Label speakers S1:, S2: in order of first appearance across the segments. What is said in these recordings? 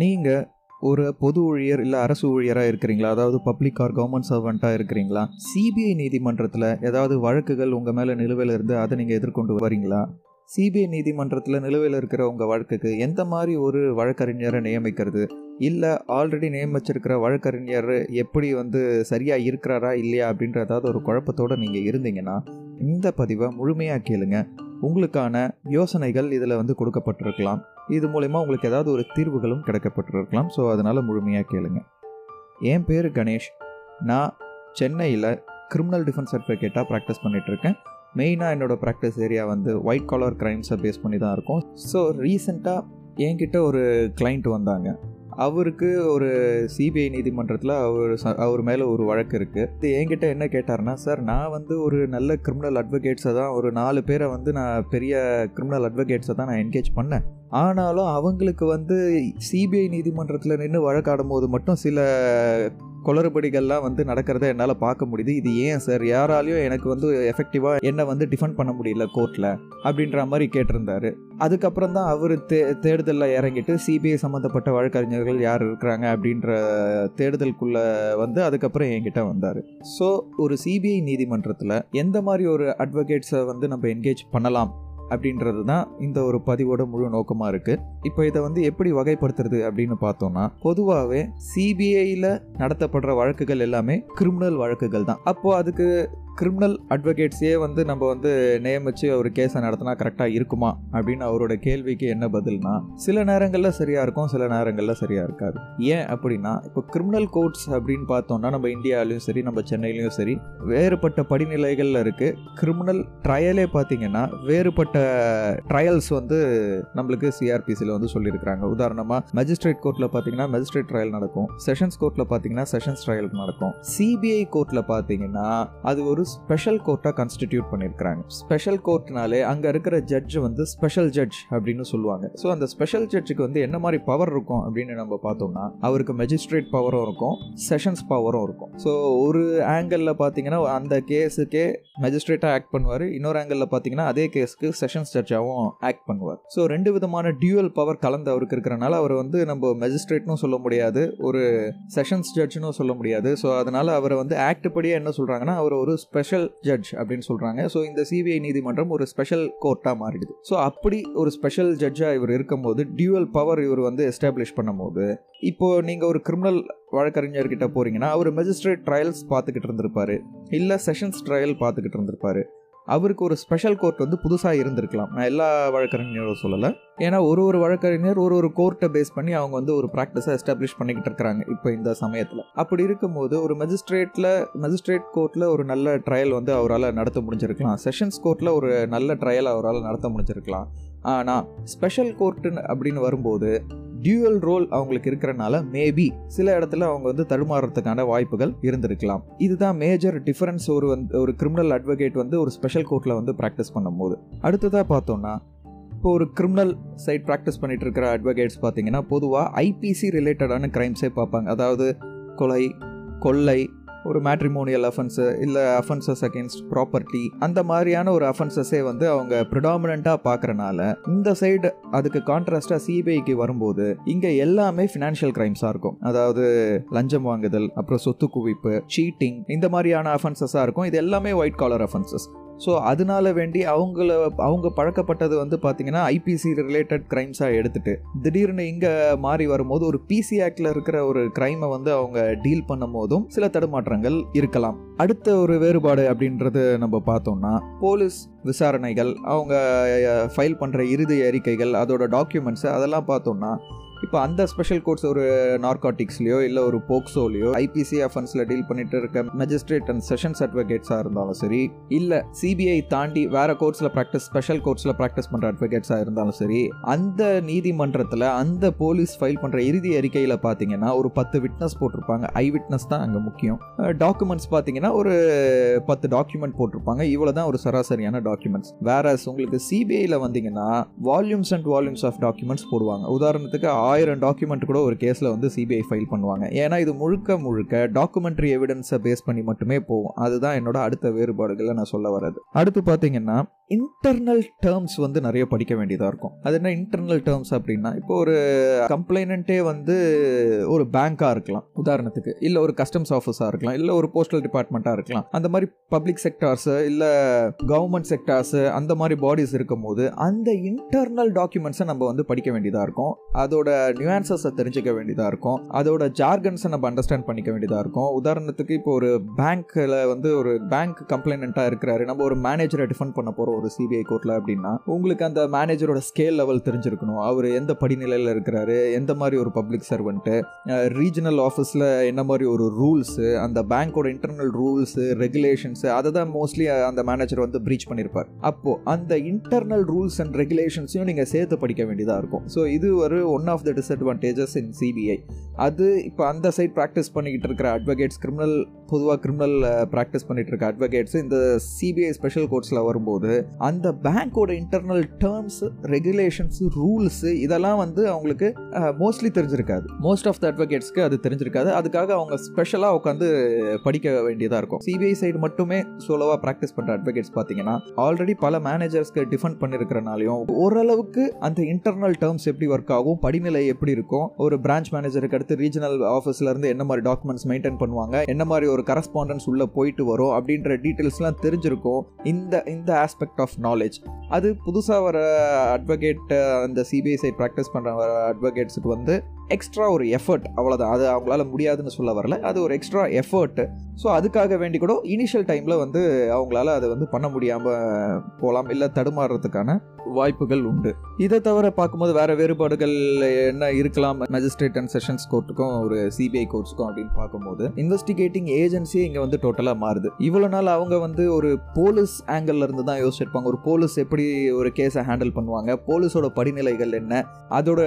S1: நீங்கள் ஒரு பொது ஊழியர் இல்லை அரசு ஊழியராக இருக்கிறீங்களா? அதாவது பப்ளிக் ஆர் கவர்மெண்ட் சர்வெண்ட்டாக இருக்கிறீங்களா? சிபிஐ நீதிமன்றத்தில் ஏதாவது வழக்குகள் உங்கள் மேலே நிலுவையில் இருந்து அதை நீங்கள் எதிர்கொண்டு வரீங்களா? சிபிஐ நீதிமன்றத்தில் நிலுவையில் இருக்கிற உங்கள் வழக்குக்கு எந்த மாதிரி ஒரு வழக்கறிஞரை நியமிக்கிறது? இல்லை ஆல்ரெடி நியமிச்சிருக்கிற வழக்கறிஞர் எப்படி வந்து சரியாக இருக்கிறாரா? இல்லையா? அப்படின்ற ஏதாவது ஒரு குழப்பத்தோடு நீங்கள் இருந்தீங்கன்னா இந்த பதிவை முழுமையாக கேளுங்க. உங்களுக்கான யோசனைகள் இதில் வந்து கொடுக்கப்பட்டிருக்கலாம். இது மூலயமா உங்களுக்கு ஏதாவது ஒரு தீர்வுகளும் கிடைக்கப்பட்டிருக்கலாம். ஸோ அதனால் முழுமையாக கேளுங்க. என் பேர் கணேஷ். நான் சென்னையில் கிரிமினல் டிஃபென்ஸ் சர்டிஃபிகேட்டாக ப்ராக்டிஸ் பண்ணிகிட்ருக்கேன் மெயினாக என்னோடய ப்ராக்டிஸ் ஏரியா வந்து ஒயிட் காலர் க்ரைம்ஸை பேஸ் பண்ணி தான் இருக்கும். ஸோ ரீசெண்டாக என்கிட்ட ஒரு கிளைண்ட் வந்தாங்க. அவருக்கு ஒரு சிபிஐ நீதிமன்றத்தில் அவர் அவர் மேலே ஒரு வழக்கு இருக்குது இது என்கிட்ட என்ன கேட்டார்னா சார் நான் வந்து ஒரு நல்ல கிரிமினல் அட்வொகேட்ஸை தான் ஒரு நாலு பேரை வந்து நான் பெரிய கிரிமினல் அட்வொகேட்ஸை தான் நான் என்கேஜ் பண்ணேன். ஆனாலும் அவங்களுக்கு வந்து சிபிஐ நீதிமன்றத்தில் நின்று வழக்காடும் போது மட்டும் சில குளறுபடிகள்லாம் வந்து நடக்கிறத என்னால் பார்க்க முடியுது. இது ஏன் சார்? யாராலையும் எனக்கு வந்து எஃபெக்டிவாக என்னை வந்து டிஃபெண்ட் பண்ண முடியல கோர்ட்டில் அப்படின்ற மாதிரி கேட்டிருந்தாரு. அதுக்கப்புறம் தான் அவர் தே தேடுதலில் இறங்கிட்டு சிபிஐ சம்மந்தப்பட்ட வழக்கறிஞர்கள் யார் இருக்கிறாங்க அப்படின்ற தேடுதலுக்குள்ளே வந்து அதுக்கப்புறம் என்கிட்ட வந்தார். ஸோ ஒரு சிபிஐ நீதிமன்றத்தில் எந்த மாதிரி ஒரு அட்வொகேட்ஸை வந்து நம்ம என்கேஜ் பண்ணலாம்? அப்படின்றது தான் இந்த ஒரு பதிவோட முழு நோக்கமாக இருக்குது இப்போ இதை வந்து எப்படி வகைப்படுத்துறது அப்படின்னு பார்த்தோம்னா பொதுவாகவே சிபிஐயில் நடத்தப்படுற வழக்குகள் எல்லாமே கிரிமினல் வழக்குகள் தான். அப்போது அதுக்கு கிரிமினல் அட்வொகேட்ஸே வந்து நம்ம வந்து நியமித்து ஒரு கேஸை நடத்தினா கரெக்டாக இருக்குமா? அப்படின்னு அவரோட கேள்விக்கு என்ன பதில்னா சில நேரங்களில் சரியாக இருக்கும் சில நேரங்களில் சரியாக இருக்காது. ஏன் அப்படின்னா இப்போ கிரிமினல் கோர்ட்ஸ் அப்படின்னு பார்த்தோம்னா நம்ம இந்தியாவிலையும் சரி நம்ம சென்னையிலையும் சரி வேறுபட்ட படிநிலைகளில் இருக்குது கிரிமினல் ட்ரையலே பார்த்தீங்கன்னா வேறுபட்ட ட்ரையல்ஸ் வந்து நம்மளுக்கு சிஆர்பிசியில் வந்து சொல்லியிருக்கிறாங்க. உதாரணமாக மஜிஸ்ட்ரேட் கோர்ட்டில் பார்த்தீங்கன்னா மஜிஸ்ட்ரேட் ட்ரையல் நடக்கும். செஷன்ஸ் கோர்ட்டில் பார்த்தீங்கன்னா செஷன்ஸ் ட்ரையல் நடக்கும். சிபிஐ கோர்ட்டில் பார்த்தீங்கன்னா அது ஒரு ஸ்பெஷல் கோர்ட்டாக கான்ஸ்டிடியூட் பண்ணியிருக்கிறாங்க. ஸ்பெஷல் கோர்ட்னாலே அங்கே இருக்கிற ஜட்ஜ் வந்து ஸ்பெஷல் ஜட்ஜ் அப்படின்னு சொல்லுவாங்க. ஸோ அந்த ஸ்பெஷல் ஜட்ஜுக்கு வந்து என்ன மாதிரி பவர் இருக்கும் அப்படின்னு நம்ம பார்த்தோம்னா அவருக்கு மெஜிஸ்ட்ரேட் பவரும் இருக்கும் செஷன்ஸ் பவரும் இருக்கும். ஸோ ஒரு ஆங்கிளில் பார்த்தீங்கன்னா அந்த கேஸுக்கே மெஜிஸ்ட்ரேட்டாக ஆக்ட் பண்ணுவார். இன்னொரு ஆங்கிளில் பார்த்தீங்கன்னா அதே கேஸுக்கு செஷன்ஸ் ஜட்ஜாகவும் ஆக்ட் பண்ணுவார். ஸோ ரெண்டு விதமான டியூவல் பவர் கலந்து அவருக்கு இருக்கிறனால அவர் வந்து நம்ம மெஜிஸ்ட்ரேட்னும் சொல்ல முடியாது. ஒரு செஷன்ஸ் ஜட்ஜுன்னு சொல்ல முடியாது. ஸோ அதனால அவரை வந்து ஆக்ட் படியே என்ன சொல்கிறாங்கன்னா அவர் ஒரு ஸ்பெஷல் ஜட்ஜ் அப்படின்னு சொல்கிறாங்க ஸோ இந்த சிபிஐ நீதிமன்றம் ஒரு ஸ்பெஷல் கோர்ட்டாக மாறிடுது. ஸோ அப்படி ஒரு ஸ்பெஷல் ஜட்ஜாக இவர் இருக்கும்போது டியூவல் பவர் இவர் வந்து எஸ்டாப்ளிஷ் பண்ணும்போது இப்போது நீங்கள் ஒரு கிரிமினல் வழக்கறிஞர்கிட்ட போகிறீங்கன்னா அவர் மெஜிஸ்ட்ரேட் ட்ரையல்ஸ் பார்த்துக்கிட்டு இருந்திருப்பாரு. இல்லை செஷன்ஸ் ட்ரையல் பார்த்துக்கிட்டு இருந்திருப்பாரு. அவருக்கு ஒரு ஸ்பெஷல் கோர்ட் வந்து புதுசாக இருந்திருக்கலாம். நான் எல்லா வழக்கறிஞரும் சொல்லலை. ஏன்னா ஒரு ஒரு வழக்கறிஞர் ஒரு ஒரு கோர்ட்டை பேஸ் பண்ணி அவங்க வந்து ஒரு ப்ராக்டிஸை எஸ்டாப்ளிஷ் பண்ணிக்கிட்டு இருக்கிறாங்க இப்போ இந்த சமயத்தில். அப்படி இருக்கும்போது ஒரு மெஜிஸ்ட்ரேட்டில் மெஜிஸ்ட்ரேட் கோர்ட்டில் ஒரு நல்ல ட்ரையல் வந்து அவரால் நடத்த முடிஞ்சிருக்கலாம். செஷன்ஸ் கோர்ட்டில் ஒரு நல்ல ட்ரையல் அவரால் நடத்த முடிஞ்சிருக்கலாம். ஆனால் ஸ்பெஷல் கோர்ட்டுன்னு அப்படின்னு வரும்போது டியூவல் ரோல் அவங்களுக்கு இருக்கிறனால மேபி சில இடத்துல அவங்க வந்து தடுமாறுறதுக்கான வாய்ப்புகள் இருந்திருக்கலாம். இதுதான் மேஜர் டிஃபரன்ஸ் ஒரு வந்து ஒரு கிரிமினல் அட்வொகேட் வந்து ஒரு ஸ்பெஷல் கோர்ட்டில் வந்து ப்ராக்டிஸ் பண்ணும்போது. அடுத்ததாக பார்த்தோம்னா இப்போ ஒரு கிரிமினல் சைட் ப்ராக்டிஸ் பண்ணிட்டு இருக்கிற அட்வொகேட்ஸ் பார்த்தீங்கன்னா பொதுவாக ஐபிசி ரிலேட்டடான கிரைம்ஸே பார்ப்பாங்க. அதாவது கொலை கொள்ளை ஒரு மேட்ரிமோனியல் அஃபென்ஸு இல்லை அஃபென்சஸ் அகேன்ஸ்ட் ப்ராப்பர்ட்டி அந்த மாதிரியான ஒரு அஃபென்சஸே வந்து அவங்க ப்ரிடாமினண்ட்டாக பார்க்குறனால இந்த சைடு அதுக்கு கான்ட்ராஸ்டாக சிபிஐக்கு வரும்போது இங்கே எல்லாமே ஃபினான்ஷியல் கிரைம்ஸாக இருக்கும். அதாவது லஞ்சம் வாங்குதல் அப்புறம் சொத்து குவிப்பு சீட்டிங் இந்த மாதிரியான அஃபென்சஸாக இருக்கும். இது எல்லாமே ஒயிட் காலர் அஃபென்சஸ் ஸோ அதனால வேண்டி அவங்கள அவங்க பழக்கப்பட்டது வந்து பார்த்தீங்கன்னா ஐபிசி ரிலேட்டட் க்ரைம்ஸாக எடுத்துட்டு திடீர்னு இங்கே மாறி வரும்போது ஒரு பிசி ஆக்டில் இருக்கிற ஒரு க்ரைமை வந்து அவங்க டீல் பண்ணும் போதும் சில தடுமாற்றங்கள் இருக்கலாம். அடுத்த ஒரு வேறுபாடு அப்படின்றது நம்ம பார்த்தோம்னா போலீஸ் விசாரணைகள் அவங்க ஃபைல் பண்ணுற இறுதி அறிக்கைகள் அதோட டாக்குமெண்ட்ஸ் அதெல்லாம் பார்த்தோம்னா இப்போ அந்த ஸ்பெஷல் கோர்ட்ஸ் ஒரு நார்காட்டிக்ஸ்லையோ இல்லை ஒரு போக்சோலையோ ஐபிசி அஃபென்ஸில் டீல் பண்ணிட்டு இருக்க மெஜிஸ்ட்ரேட் அண்ட் செஷன்ஸ் அட்வொகேட்ஸாக இருந்தாலும் சரி இல்லை சிபிஐ தாண்டி வேற கோர்ட்ஸில் ப்ராக்டிஸ் ஸ்பெஷல் கோர்ட்ஸில் ப்ராக்டிஸ் பண்ணுற அட்வொகேட்ஸாக இருந்தாலும் சரி அந்த நீதிமன்றத்தில் அந்த போலீஸ் ஃபைல் பண்ணுற இறுதி அறிக்கையில் பார்த்தீங்கன்னா ஒரு பத்து விட்னஸ் போட்டிருப்பாங்க. ஐ விட்னஸ் தான் அங்கே முக்கியம். டாக்குமெண்ட்ஸ் பார்த்தீங்கன்னா ஒரு பத்து டாக்குமெண்ட் போட்டிருப்பாங்க. இவ்வளோ தான் ஒரு சராசரியான டாக்குமெண்ட்ஸ் வேற உங்களுக்கு சிபிஐயில் வந்தீங்கன்னா volumes and volumes of documents போடுவாங்க. உதாரணத்துக்கு ஆயிரம் டாக்குமெண்ட் கூட ஒரு கேஸில் வந்து சிபிஐ ஃபைல் பண்ணுவாங்க. ஏன்னா இது முழுக்க முழுக்க டாக்குமெண்ட்ரி எவிடன்ஸை பேஸ் பண்ணி மட்டுமே போகும். அதுதான் என்னோட அடுத்த வேறுபாடுகளை நான் சொல்ல வர்றது. அடுத்து பார்த்தீங்கன்னா இன்டர்னல் டேர்ம்ஸ் வந்து நிறைய படிக்க வேண்டியதாக இருக்கும். அது என்ன இன்டர்னல் டேர்ம்ஸ் அப்படின்னா இப்போ ஒரு கம்ப்ளைனண்ட்டே வந்து ஒரு பேங்காக இருக்கலாம் உதாரணத்துக்கு. இல்லை ஒரு கஸ்டம்ஸ் ஆஃபீஸாக இருக்கலாம் இல்லை ஒரு போஸ்டல் டிபார்ட்மெண்ட்டாக இருக்கலாம். அந்த மாதிரி பப்ளிக் செக்டார்ஸு இல்லை கவர்மெண்ட் செக்டார்ஸு அந்த மாதிரி பாடிஸ் இருக்கும் போது அந்த இன்டர்னல் டாக்குமெண்ட்ஸை நம்ம வந்து படிக்க வேண்டியதாக இருக்கும். அதோட நியூஆன்சஸை தெரிஞ்சுக்க வேண்டியதாக இருக்கும். அதோட ஜார்கன்ஸை நம்ம அண்டர்ஸ்டாண்ட் பண்ணிக்க வேண்டியதாக இருக்கும். உதாரணத்துக்கு இப்போ ஒரு பேங்க்கில் வந்து ஒரு பேங்க் கம்ப்ளைனண்ட்டாக இருக்கிறாரு. நம்ம ஒரு மேனேஜரை டிஃபெண்ட் பண்ண போகிறோம் ஒரு சிபிஐ கோர்ட்டில் அப்படின்னா உங்களுக்கு அந்த மேனேஜரோட ஸ்கேல் லெவல் தெரிஞ்சிருக்கணும். அவர் எந்த படிநிலையில் இருக்கிறாரு எந்த மாதிரி ஒரு பப்ளிக் சர்வெண்ட்டு ரீஜனல் ஆஃபீஸில் என்ன மாதிரி ஒரு ரூல்ஸு அந்த பேங்க்கோட இன்டர்னல் ரூல்ஸு ரெகுலேஷன்ஸு அதை தான் மோஸ்ட்லி அந்த மேனேஜர் வந்து ப்ரீச் பண்ணியிருப்பார் அப்போது அந்த இன்டர்னல் ரூல்ஸ் அண்ட் ரெகுலேஷன்ஸையும் நீங்கள் சேர்த்து படிக்க வேண்டியதாக இருக்கும். ஸோ இது ஒரு one of the disadvantages in CBI அது இப்போ அந்த சைட் ப்ராக்டிஸ் பண்ணிக்கிட்டு இருக்கிற அட்வொகேட்ஸ் கிரிமினல் பொதுவாக கிரிமினல் ப்ராக்டிஸ் பண்ணிகிட்டு இருக்க அட்வொகேட்ஸ் இந்த சிபிஐ ஸ்பெஷல் கோர்ட்ஸில் வரும்போது அந்த பேங்க்கோட இன்டர்னல் டேர்ம்ஸ் ரெகுலேஷன்ஸ் ரூல்ஸ் இதெல்லாம் வந்து அவங்களுக்கு மோஸ்ட்லி தெரிஞ்சிருக்காது. மோஸ்ட் ஆஃப் த அட்வொகேட்ஸ்க்கு அது தெரிஞ்சிருக்காது. அதுக்காக அவங்க ஸ்பெஷலாக உட்காந்து படிக்க வேண்டியதாக இருக்கும். சிபிஐ சைடு மட்டுமே சோலோவாக ப்ராக்டிஸ் பண்ணுற அட்வொகேட்ஸ் பார்த்தீங்கன்னா ஆல்ரெடி பல மேனேஜர்ஸ்க்கு டிஃபெண்ட் பண்ணியிருக்கிறனாலையும் ஓரளவுக்கு அந்த இன்டர்னல் டேர்ம்ஸ் எப்படி ஒர்க் ஆகும் படிநிலை எப்படி இருக்கும் ஒரு பிரான்ச் மேனேஜருக்கு அடுத்து ரீஜனல் ஆஃபீஸ்ல இருந்து என்ன மாதிரி டாக்குமெண்ட்ஸ் மெயின்டைன் பண்ணுவாங்க என்ன மாதிரி ஒரு கரஸ்பாண்டன்ஸ் உள்ள போயிட்டு வரும் அப்படின்ற டீட்டெயில்ஸ்லாம் தெரிஞ்சிருக்கும். இந்த இந்த ஆஸ்பெக்ட் ஆஃப் நாலேஜ் அது புதுசாக வர அட்வொகேட் அந்த சிபிஐ சைட் ப்ராக்டிஸ் பண்ணுற வர அட்வொகேட்ஸுக்கு வந்து எக்ஸ்ட்ரா ஒரு எஃபர்ட் அவ்வளோதான் அது அவங்களால முடியாதுன்னு சொல்ல வரல. அது ஒரு எக்ஸ்ட்ரா எஃபர்ட்டு ஸோ அதுக்காக வேண்டி கூட இனிஷியல் டைமில் வந்து அவங்களால அதை வந்து பண்ண முடியாமல் போகலாம் இல்லை தடுமாறுறதுக்கான வாய்ப்புகள் உண்டு. இதை தவிர பார்க்கும்போது வேற வேறுபாடுகள் என்ன இருக்கலாம்? மேஜிஸ்ட்ரேட் அண்ட் செஷன்ஸ் கோர்ட்டுக்கும் ஒரு சிபிஐ கோர்ட்ஸ்க்கும் அப்படின்னு பார்க்கும்போது இன்வெஸ்டிகேட்டிங் ஏஜென்சியே இங்கே வந்து டோட்டலாக மாறுது. இவ்வளோ நாள் அவங்க வந்து ஒரு போலீஸ் ஆங்கிள் இருந்து தான் யோசிச்சிருப்பாங்க. ஒரு போலீஸ் எப்படி ஒரு கேஸை ஹேண்டில் பண்ணுவாங்க? போலீஸோட படிநிலைகள் என்ன? அதோட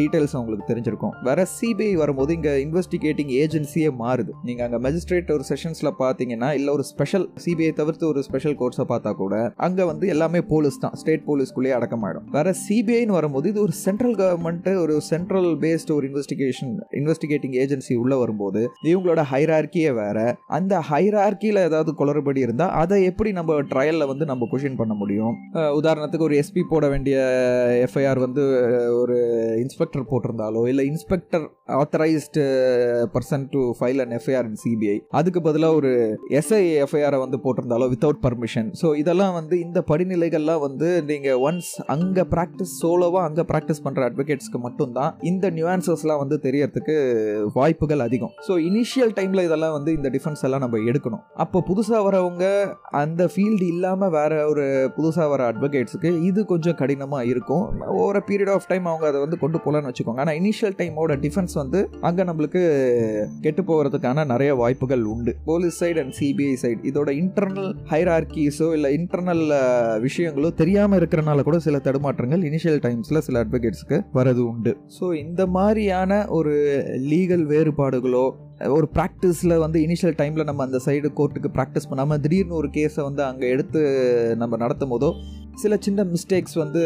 S1: டீட்டெயில்ஸ் அவங்களுக்கு தெரிஞ்சு தெரிஞ்சிருக்கும். வேற சிபிஐ வரும்போது இங்கே இன்வெஸ்டிகேட்டிங் ஏஜென்சியே மாறுது. நீங்கள் அங்கே மெஜிஸ்ட்ரேட் ஒரு செஷன்ஸில் பார்த்தீங்கன்னா இல்லை ஒரு ஸ்பெஷல் சிபிஐ தவிர்த்து ஒரு ஸ்பெஷல் கோர்ஸை பார்த்தா கூட அங்கே வந்து எல்லாமே போலீஸ் தான். ஸ்டேட் போலீஸ்குள்ளேயே அடக்கமாயிடும். வேற சிபிஐன்னு வரும்போது இது ஒரு சென்ட்ரல் கவர்மெண்ட் ஒரு சென்ட்ரல் பேஸ்டு ஒரு இன்வெஸ்டிகேஷன் இன்வெஸ்டிகேட்டிங் ஏஜென்சி உள்ள வரும்போது இவங்களோட ஹைரார்கியே வேற. அந்த ஹைரார்க்கியில் ஏதாவது குளறுபடி இருந்தால் அதை எப்படி நம்ம ட்ரையலில் வந்து நம்ம கொஷின் பண்ண முடியும்? உதாரணத்துக்கு ஒரு எஸ்பி போட வேண்டிய எஃப்ஐஆர் வந்து ஒரு இன்ஸ்பெக்டர் போட்டிருந்தாலோ இல்லை inspector authorised person to file and FIR in CBI அதுக்கு பதிலாக ஒரு எஸ்ஐ எஃப்ஐஆரை வந்து போட்டிருந்தாலோ வித்தவுட் பர்மிஷன் ஸோ இதெல்லாம் வந்து இந்த படிநிலைகள்லாம் வந்து நீங்கள் ஒன்ஸ் அங்கே ப்ராக்டிஸ் சோலோவாக அங்கே ப்ராக்டிஸ் பண்ணுற அட்வொகேட்ஸ்க்கு மட்டும்தான் இந்த நியூஆன்சஸ்லாம் வந்து தெரியறதுக்கு வாய்ப்புகள் அதிகம். ஸோ இனிஷியல் டைமில் இதெல்லாம் வந்து இந்த டிஃபென்ஸ் எல்லாம் நம்ம எடுக்கணும். அப்போ புதுசாக வரவங்க அந்த ஃபீல்டு இல்லாமல் வேற ஒரு புதுசாக வர அட்வொகேட்ஸுக்கு இது கொஞ்சம் கடினமாக இருக்கும். ஓவர பீரியட் ஆஃப் டைம் அவங்க அதை வந்து கொண்டு போகலான்னு வச்சுக்கோங்க. ஆனால் இனிஷியல் டைமோட டிஃபென்ஸ் வந்து அங்கே நம்மளுக்கு கெட்டு போகிறதுக்கான நிறைய வாய்ப்புகள் உண்டு. Police side and CBI side இதோட இன்டர்னல் ஹைரார்கிஸோ இல்லை இன்டர்னல் விஷயங்களோ தெரியாமல் இருக்கிறனால கூட சில தடுமாற்றங்கள் இனிஷியல் டைம்ஸில் சில அட்வொகேட்ஸ்க்கு வரது உண்டு. ஸோ இந்த மாதிரியான ஒரு லீகல் வேறுபாடுகளோ ஒரு ப்ராக்டிஸில் வந்து இனிஷியல் டைமில் நம்ம அந்த சைடு கோர்ட்டுக்கு ப்ராக்டிஸ் பண்ணாமல் திடீர்னு ஒரு கேஸை வந்து அங்கே எடுத்து நம்ம நடத்தும் போதோ சில சின்ன மிஸ்டேக்ஸ் வந்து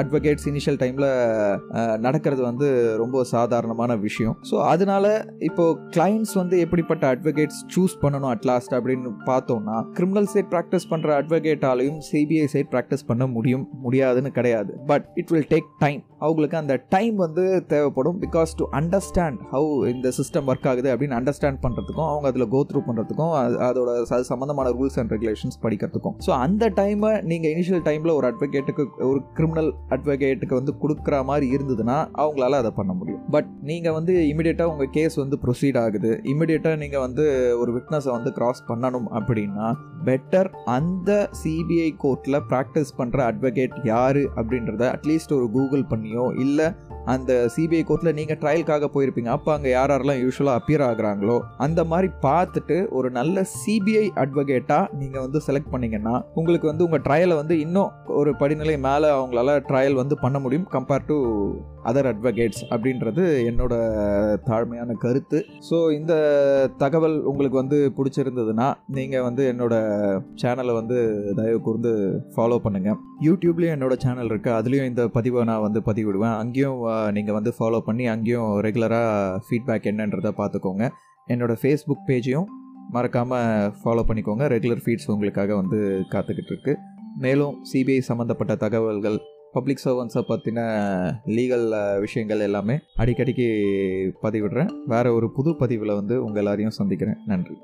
S1: அட்வொகேட்ஸ் இனிஷியல் டைமில் நடக்கிறது வந்து ரொம்ப சாதாரணமான விஷயம். ஸோ அதனால இப்போது கிளைண்ட்ஸ் வந்து எப்படிப்பட்ட அட்வொகேட்ஸ் சூஸ் பண்ணணும் அட் லாஸ்ட் அப்படின்னு பார்த்தோம்னா கிரிமினல் சைட் ப்ராக்டிஸ் பண்ணுற அட்வொகேட்டாலையும் சிபிஐ சைட் ப்ராக்டிஸ் பண்ண முடியும் முடியாதுன்னு கிடையாது. But it will take time அவங்களுக்கு அந்த டைம் வந்து தேவைப்படும். பிகாஸ் டு அண்டர்ஸ்டாண்ட் ஹவு இந்த சிஸ்டம் ஒர்க் ஆகுது அப்படின்னு அண்டர்ஸ்டாண்ட் பண்ணுறதுக்கும் அவங்க அதில் கோ த்ரூ பண்ணுறதுக்கும் அதோட சம்மந்தமான ரூல்ஸ் அண்ட் ரெகுலேஷன்ஸ் படிக்கிறதுக்கும். ஸோ அந்த டைமை நீங்கள் இனிஷியல் டைமில் ஒரு அட்வொகேட்டுக்கு ஒரு கிரிமினல் அட்வொகேட்டுக்கு வந்து கொடுக்குற மாதிரி இருந்ததுன்னா அவங்களால அதை பண்ண முடியும். பட் நீங்கள் வந்து இமிடியேட்டாக உங்கள் கேஸ் வந்து ப்ரொசீட் ஆகுது. இமிடியேட்டாக நீங்கள் வந்து ஒரு விட்னஸை வந்து கிராஸ் பண்ணணும் அப்படின்னா பெட்டர் அந்த சிபிஐ கோர்ட்டில் ப்ராக்டிஸ் பண்ணுற அட்வொகேட் யார் அப்படின்றத அட்லீஸ்ட் ஒரு கூகுள் பண்ணியோ இல்லை அந்த சிபிஐ கோர்ட்டில் நீங்கள் ட்ரையலுக்காக போயிருப்பீங்க. அப்போ அங்கே யார் யாரெல்லாம் யூஸ்வலாக அப்பியர் ஆகுறாங்களோ அந்த மாதிரி பார்த்துட்டு ஒரு நல்ல சிபிஐ அட்வொகேட்டாக நீங்கள் வந்து செலக்ட் பண்ணிங்கன்னா உங்களுக்கு வந்து உங்கள் ட்ரையலை வந்து இன்னும் ஒரு படிநிலை மேலே அவங்களால ட்ரையல் வந்து பண்ண முடியும் கம்பேர் டு அதர் அட்வொகேட்ஸ் அப்படின்றது என்னோட தாழ்மையான கருத்து. ஸோ இந்த தகவல் உங்களுக்கு வந்து பிடிச்சிருந்ததுன்னா நீங்கள் வந்து என்னோட சேனலை வந்து தயவு கூர்ந்து ஃபாலோ பண்ணுங்கள் யூடியூப்லேயும் என்னோட சேனல் இருக்குது அதுலேயும் இந்த பதிவை நான் வந்து பதிவிடுவேன். அங்கேயும் நீங்கள் வந்து ஃபாலோ பண்ணி அங்கேயும் ரெகுலராக ஃபீட்பேக் என்னன்றதை பார்த்துக்கோங்க. என்னோடய ஃபேஸ்புக் பேஜையும் மறக்காமல் ஃபாலோ பண்ணிக்கோங்க. ரெகுலர் ஃபீட்ஸ் உங்களுக்காக வந்து காத்துக்கிட்டு இருக்கு. மேலும் சிபிஐ சம்மந்தப்பட்ட தகவல்கள் பப்ளிக் சர்வன்ஸை பற்றின லீகல் விஷயங்கள் எல்லாமே அடிக்கடிக்கு பதிவிடுறேன். வேறு ஒரு புது பதிவில் வந்து உங்கள் எல்லாரையும் சந்திக்கிறேன். நன்றி.